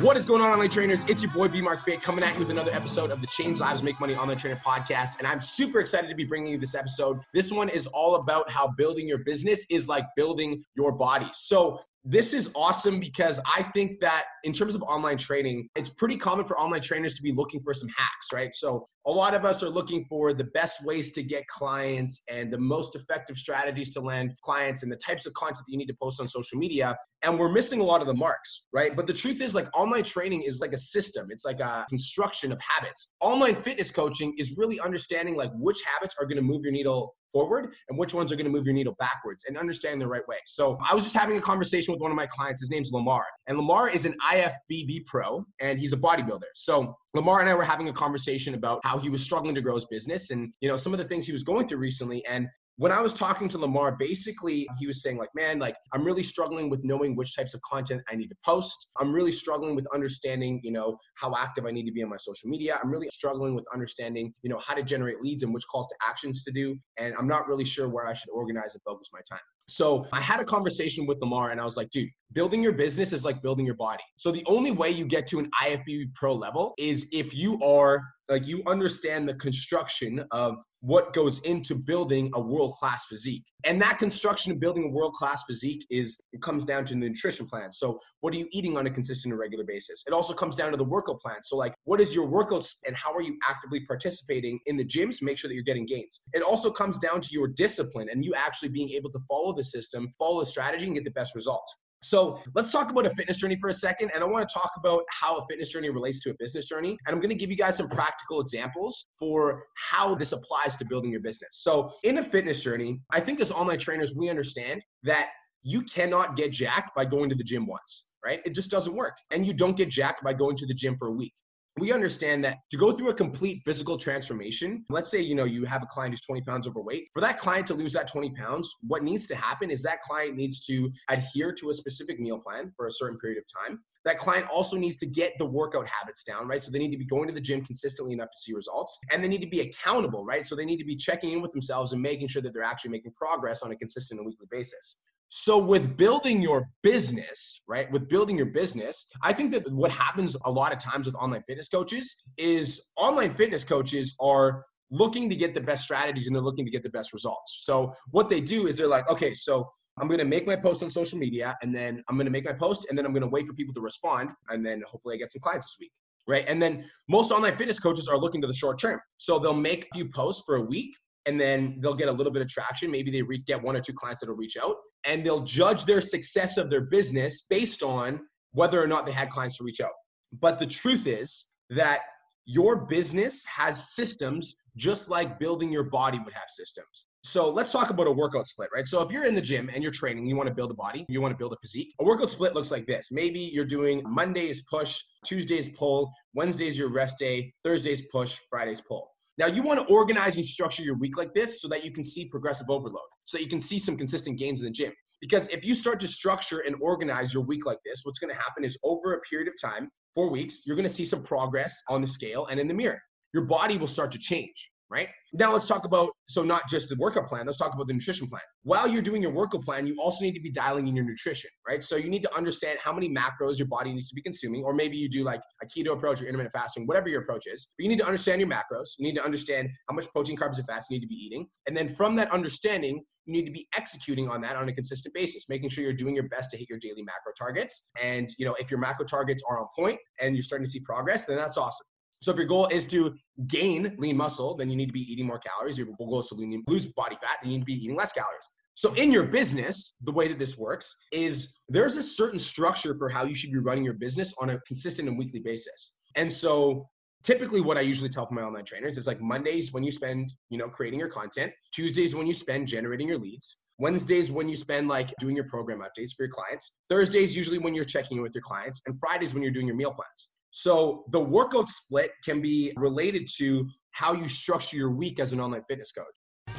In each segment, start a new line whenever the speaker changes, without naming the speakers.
What is going on, online trainers? It's your boy B Mark Fit coming at you with another episode of the Change Lives Make Money Online Trainer podcast. And I'm super excited to be bringing you this episode. This one is all about how building your business is like building your body. So, this is awesome because I think that in terms of online training, it's pretty common for online trainers to be looking for some hacks, right? So a lot of us are looking for the best ways to get clients and the most effective strategies to land clients and the types of content that you need to post on social media. And we're missing a lot of the marks, right? But the truth is, like, online training is like a system, it's like a construction of habits. Online fitness coaching is really understanding like which habits are going to move your needle forward and which ones are going to move your needle backwards and understand the right way. So I was just having a conversation with one of my clients. His name's Lamar. And Lamar is an IFBB pro and he's a bodybuilder. So Lamar and I were having a conversation about how he was struggling to grow his business and you know some of the things he was going through recently and when I was talking to Lamar, basically he was saying like, man, like I'm really struggling with knowing which types of content I need to post. I'm really struggling with understanding, you know, how active I need to be on my social media. I'm really struggling with understanding, you know, how to generate leads and which calls to actions to do. And I'm not really sure where I should organize and focus my time. So I had a conversation with Lamar and I was like, dude, building your business is like building your body. So the only way you get to an IFBB pro level is if you are like you understand the construction of what goes into building a world class physique. And that construction of building a world class physique is it comes down to the nutrition plan. So, what are you eating on a consistent and regular basis? It also comes down to the workout plan. So, like, what is your workouts and how are you actively participating in the gyms make sure that you're getting gains? It also comes down to your discipline and you actually being able to follow the system, follow the strategy, and get the best results. So let's talk about a fitness journey for a second. And I want to talk about how a fitness journey relates to a business journey. And I'm going to give you guys some practical examples for how this applies to building your business. So in a fitness journey, I think as online trainers, we understand that you cannot get jacked by going to the gym once, right? It just doesn't work. And you don't get jacked by going to the gym for a week we understand that to go through a complete physical transformation, let's say, you know, you have a client who's 20 pounds overweight. For that client to lose that 20 pounds, what needs to happen is that client needs to adhere to a specific meal plan for a certain period of time. That client also needs to get the workout habits down, right? So they need to be going to the gym consistently enough to see results. And they need to be accountable, right? So they need to be checking in with themselves and making sure that they're actually making progress on a consistent and weekly basis. So with building your business, right? With building your business, I think that what happens a lot of times with online fitness coaches is online fitness coaches are looking to get the best strategies and they're looking to get the best results. So what they do is they're like, okay, so I'm going to make my post on social media and then I'm going to make my post and then I'm going to wait for people to respond and then hopefully I get some clients this week. Right. And then most online fitness coaches are looking to the short term. So they'll make a few posts for a week and then they'll get a little bit of traction. Maybe they re- get one or two clients that'll reach out and they'll judge their success of their business based on whether or not they had clients to reach out. But the truth is that your business has systems just like building your body would have systems. So let's talk about a workout split, right? So if you're in the gym and you're training, you want to build a body, you want to build a physique. A workout split looks like this. Maybe you're doing Mondays push, Tuesdays pull, Wednesdays your rest day, Thursdays push, Fridays pull. Now you want to organize and structure your week like this so that you can see progressive overload, so that you can see some consistent gains in the gym. Because if you start to structure and organize your week like this, what's going to happen is over a period of time, four weeks, you're going to see some progress on the scale and in the mirror. Your body will start to change right? Now let's talk about so not just the workout plan, let's talk about the nutrition plan. While you're doing your workout plan, you also need to be dialing in your nutrition, right? So you need to understand how many macros your body needs to be consuming, or maybe you do like a keto approach or intermittent fasting, whatever your approach is. But you need to understand your macros. You need to understand how much protein, carbs, and fats you need to be eating. And then from that understanding, you need to be executing on that on a consistent basis, making sure you're doing your best to hit your daily macro targets. And you know, if your macro targets are on point and you're starting to see progress, then that's awesome. So if your goal is to gain lean muscle, then you need to be eating more calories. If your goal is to lose body fat, then you need to be eating less calories. So in your business, the way that this works is there's a certain structure for how you should be running your business on a consistent and weekly basis. And so typically what I usually tell my online trainers is like Mondays when you spend, you know, creating your content, Tuesdays when you spend generating your leads, Wednesdays when you spend like doing your program updates for your clients, Thursdays usually when you're checking in with your clients, and Fridays when you're doing your meal plans. So the workout split can be related to how you structure your week as an online fitness coach.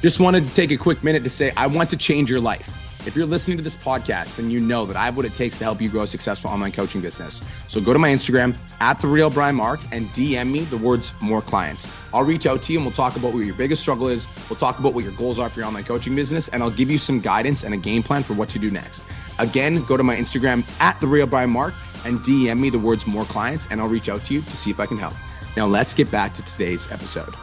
Just wanted to take a quick minute to say I want to change your life. If you're listening to this podcast, then you know that I have what it takes to help you grow a successful online coaching business. So go to my Instagram at the real Brian Mark and DM me the words more clients. I'll reach out to you and we'll talk about what your biggest struggle is. We'll talk about what your goals are for your online coaching business, and I'll give you some guidance and a game plan for what to do next. Again, go to my Instagram at the real Brian Mark and DM me the words more clients, and I'll reach out to you to see if I can help. Now let's get back to today's episode.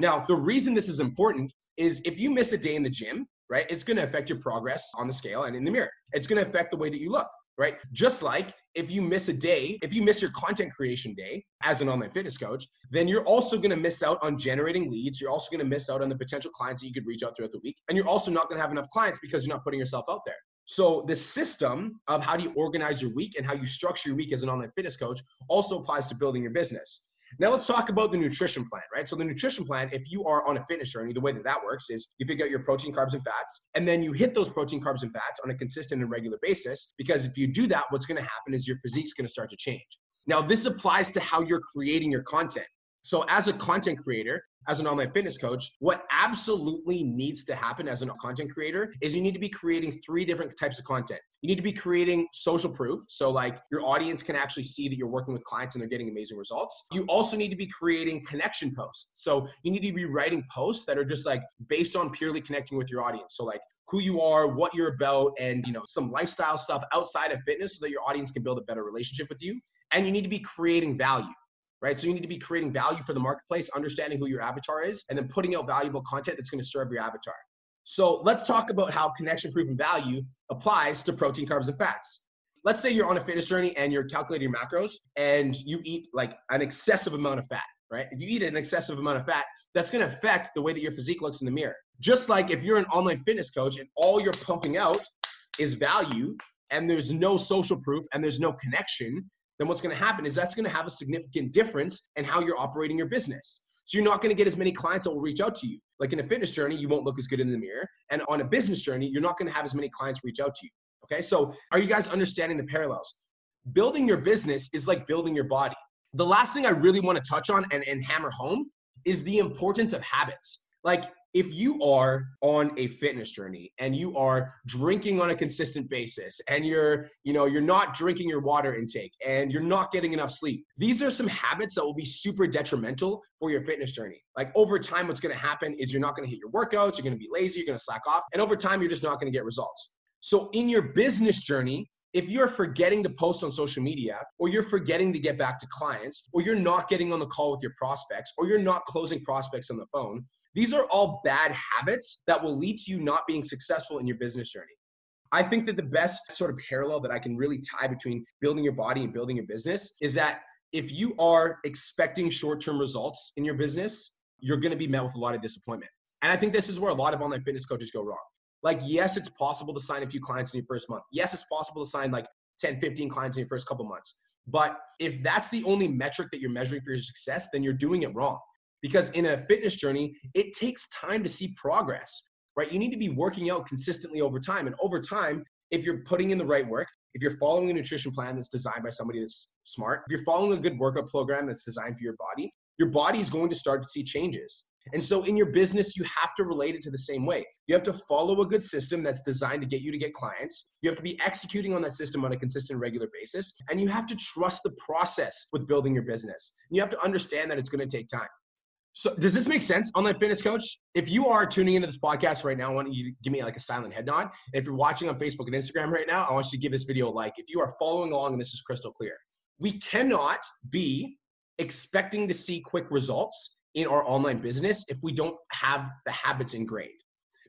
Now, the reason this is important is if you miss a day in the gym, right, it's going to affect your progress on the scale and in the mirror. It's going to affect the way that you look, right? Just like if you miss a day, if you miss your content creation day as an online fitness coach, then you're also going to miss out on generating leads. You're also going to miss out on the potential clients that you could reach out throughout the week. And you're also not going to have enough clients because you're not putting yourself out there. So the system of how do you organize your week and how you structure your week as an online fitness coach also applies to building your business. Now let's talk about the nutrition plan, right? So the nutrition plan, if you are on a fitness journey, the way that that works is you figure out your protein, carbs, and fats, and then you hit those protein, carbs, and fats on a consistent and regular basis. Because if you do that, what's going to happen is your physique's going to start to change. Now this applies to how you're creating your content. So as a content creator, as an online fitness coach, what absolutely needs to happen as a content creator is you need to be creating three different types of content. You need to be creating social proof. So, like, your audience can actually see that you're working with clients and they're getting amazing results. You also need to be creating connection posts. So, you need to be writing posts that are just like based on purely connecting with your audience. So, like, who you are, what you're about, and you know, some lifestyle stuff outside of fitness so that your audience can build a better relationship with you. And you need to be creating value right? So you need to be creating value for the marketplace, understanding who your avatar is, and then putting out valuable content that's going to serve your avatar. So let's talk about how connection proof and value applies to protein, carbs, and fats. Let's say you're on a fitness journey and you're calculating your macros and you eat like an excessive amount of fat, right? If you eat an excessive amount of fat, that's going to affect the way that your physique looks in the mirror. Just like if you're an online fitness coach and all you're pumping out is value and there's no social proof and there's no connection, then what's going to happen is that's going to have a significant difference in how you're operating your business. So you're not going to get as many clients that will reach out to you. Like in a fitness journey, you won't look as good in the mirror. And on a business journey, you're not going to have as many clients reach out to you. Okay. So are you guys understanding the parallels? Building your business is like building your body. The last thing I really want to touch on and, and hammer home is the importance of habits. Like if you are on a fitness journey and you are drinking on a consistent basis and you're you know you're not drinking your water intake and you're not getting enough sleep these are some habits that will be super detrimental for your fitness journey. Like over time what's going to happen is you're not going to hit your workouts you're going to be lazy you're going to slack off and over time you're just not going to get results. So in your business journey if you're forgetting to post on social media, or you're forgetting to get back to clients, or you're not getting on the call with your prospects, or you're not closing prospects on the phone, these are all bad habits that will lead to you not being successful in your business journey. I think that the best sort of parallel that I can really tie between building your body and building your business is that if you are expecting short term results in your business, you're going to be met with a lot of disappointment. And I think this is where a lot of online fitness coaches go wrong. Like, yes, it's possible to sign a few clients in your first month. Yes, it's possible to sign like 10, 15 clients in your first couple months. But if that's the only metric that you're measuring for your success, then you're doing it wrong because in a fitness journey, it takes time to see progress, right? You need to be working out consistently over time. And over time, if you're putting in the right work, if you're following a nutrition plan that's designed by somebody that's smart, if you're following a good workout program that's designed for your body, your body is going to start to see changes. And so in your business, you have to relate it to the same way. You have to follow a good system that's designed to get you to get clients. You have to be executing on that system on a consistent, regular basis. And you have to trust the process with building your business. You have to understand that it's going to take time. So does this make sense, online fitness coach? If you are tuning into this podcast right now, I want you to give me like a silent head nod. And if you're watching on Facebook and Instagram right now, I want you to give this video a like. If you are following along and this is crystal clear, we cannot be expecting to see quick results in our online business if we don't have the habits ingrained.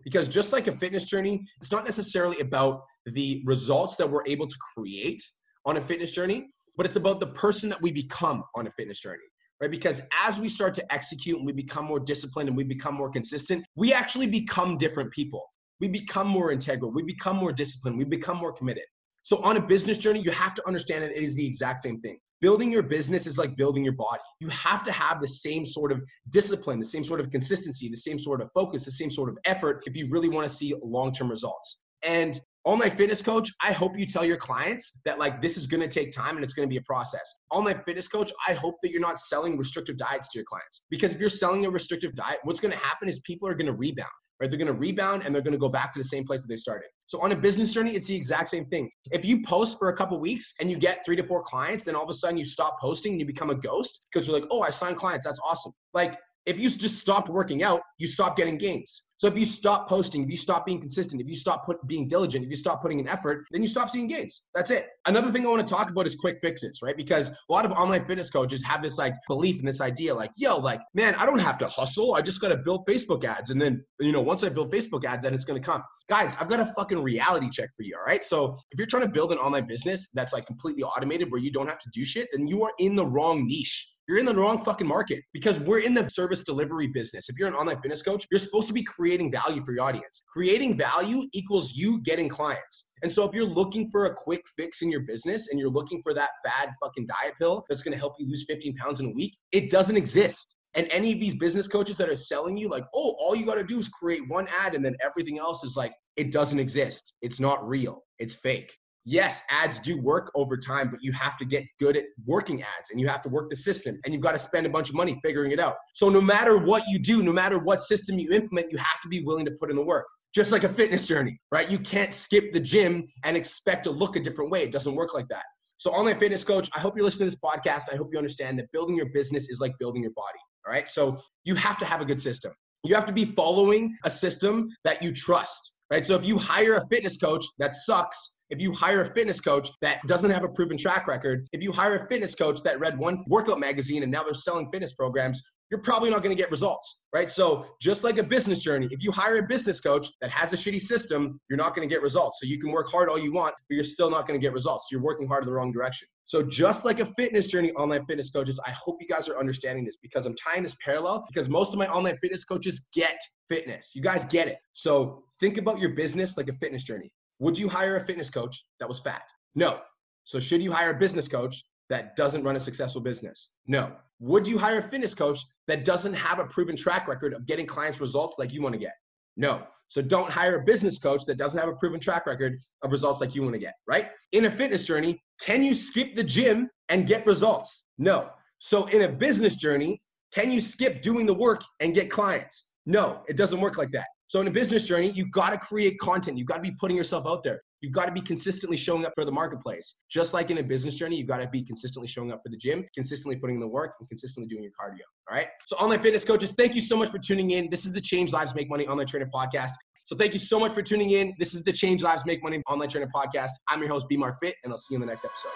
Because just like a fitness journey, it's not necessarily about the results that we're able to create on a fitness journey, but it's about the person that we become on a fitness journey right? Because as we start to execute and we become more disciplined and we become more consistent, we actually become different people. We become more integral. We become more disciplined. We become more committed. So on a business journey, you have to understand that it is the exact same thing. Building your business is like building your body. You have to have the same sort of discipline, the same sort of consistency, the same sort of focus, the same sort of effort if you really want to see long term results. And Online Fitness Coach, I hope you tell your clients that like this is going to take time and it's going to be a process. Online Fitness Coach, I hope that you're not selling restrictive diets to your clients because if you're selling a restrictive diet, what's going to happen is people are going to rebound right? They're going to rebound and they're going to go back to the same place that they started. So on a business journey, it's the exact same thing. If you post for a couple weeks and you get three to four clients, then all of a sudden you stop posting and you become a ghost because you're like, oh, I signed clients. That's awesome. Like if you just stopped working out, you stop getting gains. So if you stop posting, if you stop being consistent, if you stop put, being diligent, if you stop putting in effort, then you stop seeing gains. That's it. Another thing I want to talk about is quick fixes, right? Because a lot of online fitness coaches have this like belief in this idea, like, yo, like, man, I don't have to hustle. I just got to build Facebook ads. And then, you know, once I build Facebook ads, then it's to come. Guys, I've got a fucking reality check for you. All right. So if you're trying to build an online business that's like completely automated where you don't have to do shit, then you are in the wrong niche you're in the wrong fucking market because we're in the service delivery business. If you're an online fitness coach, you're supposed to be creating value for your audience. Creating value equals you getting clients. And so if you're looking for a quick fix in your business and you're looking for that fad fucking diet pill that's to help you lose 15 pounds in a week, it doesn't exist. And any of these business coaches that are selling you, like, oh, all you got to do is create one ad and then everything else is like, it doesn't exist. It's not real. It's fake yes, ads do work over time, but you have to get good at working ads and you have to work the system and you've got to spend a bunch of money figuring it out. So no matter what you do, no matter what system you implement, you have to be willing to put in the work. Just like a fitness journey, right? You can't skip the gym and expect to look a different way. It doesn't work like that. So, online fitness coach, I hope you're listening to this podcast. I hope you understand that building your business is like building your body. All right. So, you have to have a good system. You have to be following a system that you trust, right? So, if you hire a fitness coach that sucks, if you hire a fitness coach that doesn't have a proven track record, if you hire a fitness coach that read one workout magazine and now they're selling fitness programs, you're probably not going to get results, right? So, just like a business journey, if you hire a business coach that has a shitty system, you're not going to get results. So, you can work hard all you want, but you're still not going to get results. You're working hard in the wrong direction. So, just like a fitness journey, online fitness coaches, I hope you guys are understanding this because I'm tying this parallel because most of my online fitness coaches get fitness. You guys get it. So, think about your business like a fitness journey. Would you hire a fitness coach that was fat? No. So should you hire a business coach that doesn't run a successful business? No. Would you hire a fitness coach that doesn't have a proven track record of getting clients results like you want to get? No. So don't hire a business coach that doesn't have a proven track record of results like you want to get, right? In a fitness journey, can you skip the gym and get results? No. So in a business journey, can you skip doing the work and get clients? No, it doesn't work like that. So in a business journey, you've got to create content. You've got to be putting yourself out there. You've got to be consistently showing up for the marketplace. Just like in a business journey, you've got to be consistently showing up for the gym, consistently putting in the work, and consistently doing your cardio. All right. So online fitness coaches, thank you so much for tuning in. This is the Change Lives Make Money Online Trainer Podcast. So thank you so much for tuning in. This is the Change Lives Make Money Online Trainer Podcast. I'm your host, B Mark Fit, and I'll see you in the next episode.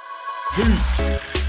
Peace.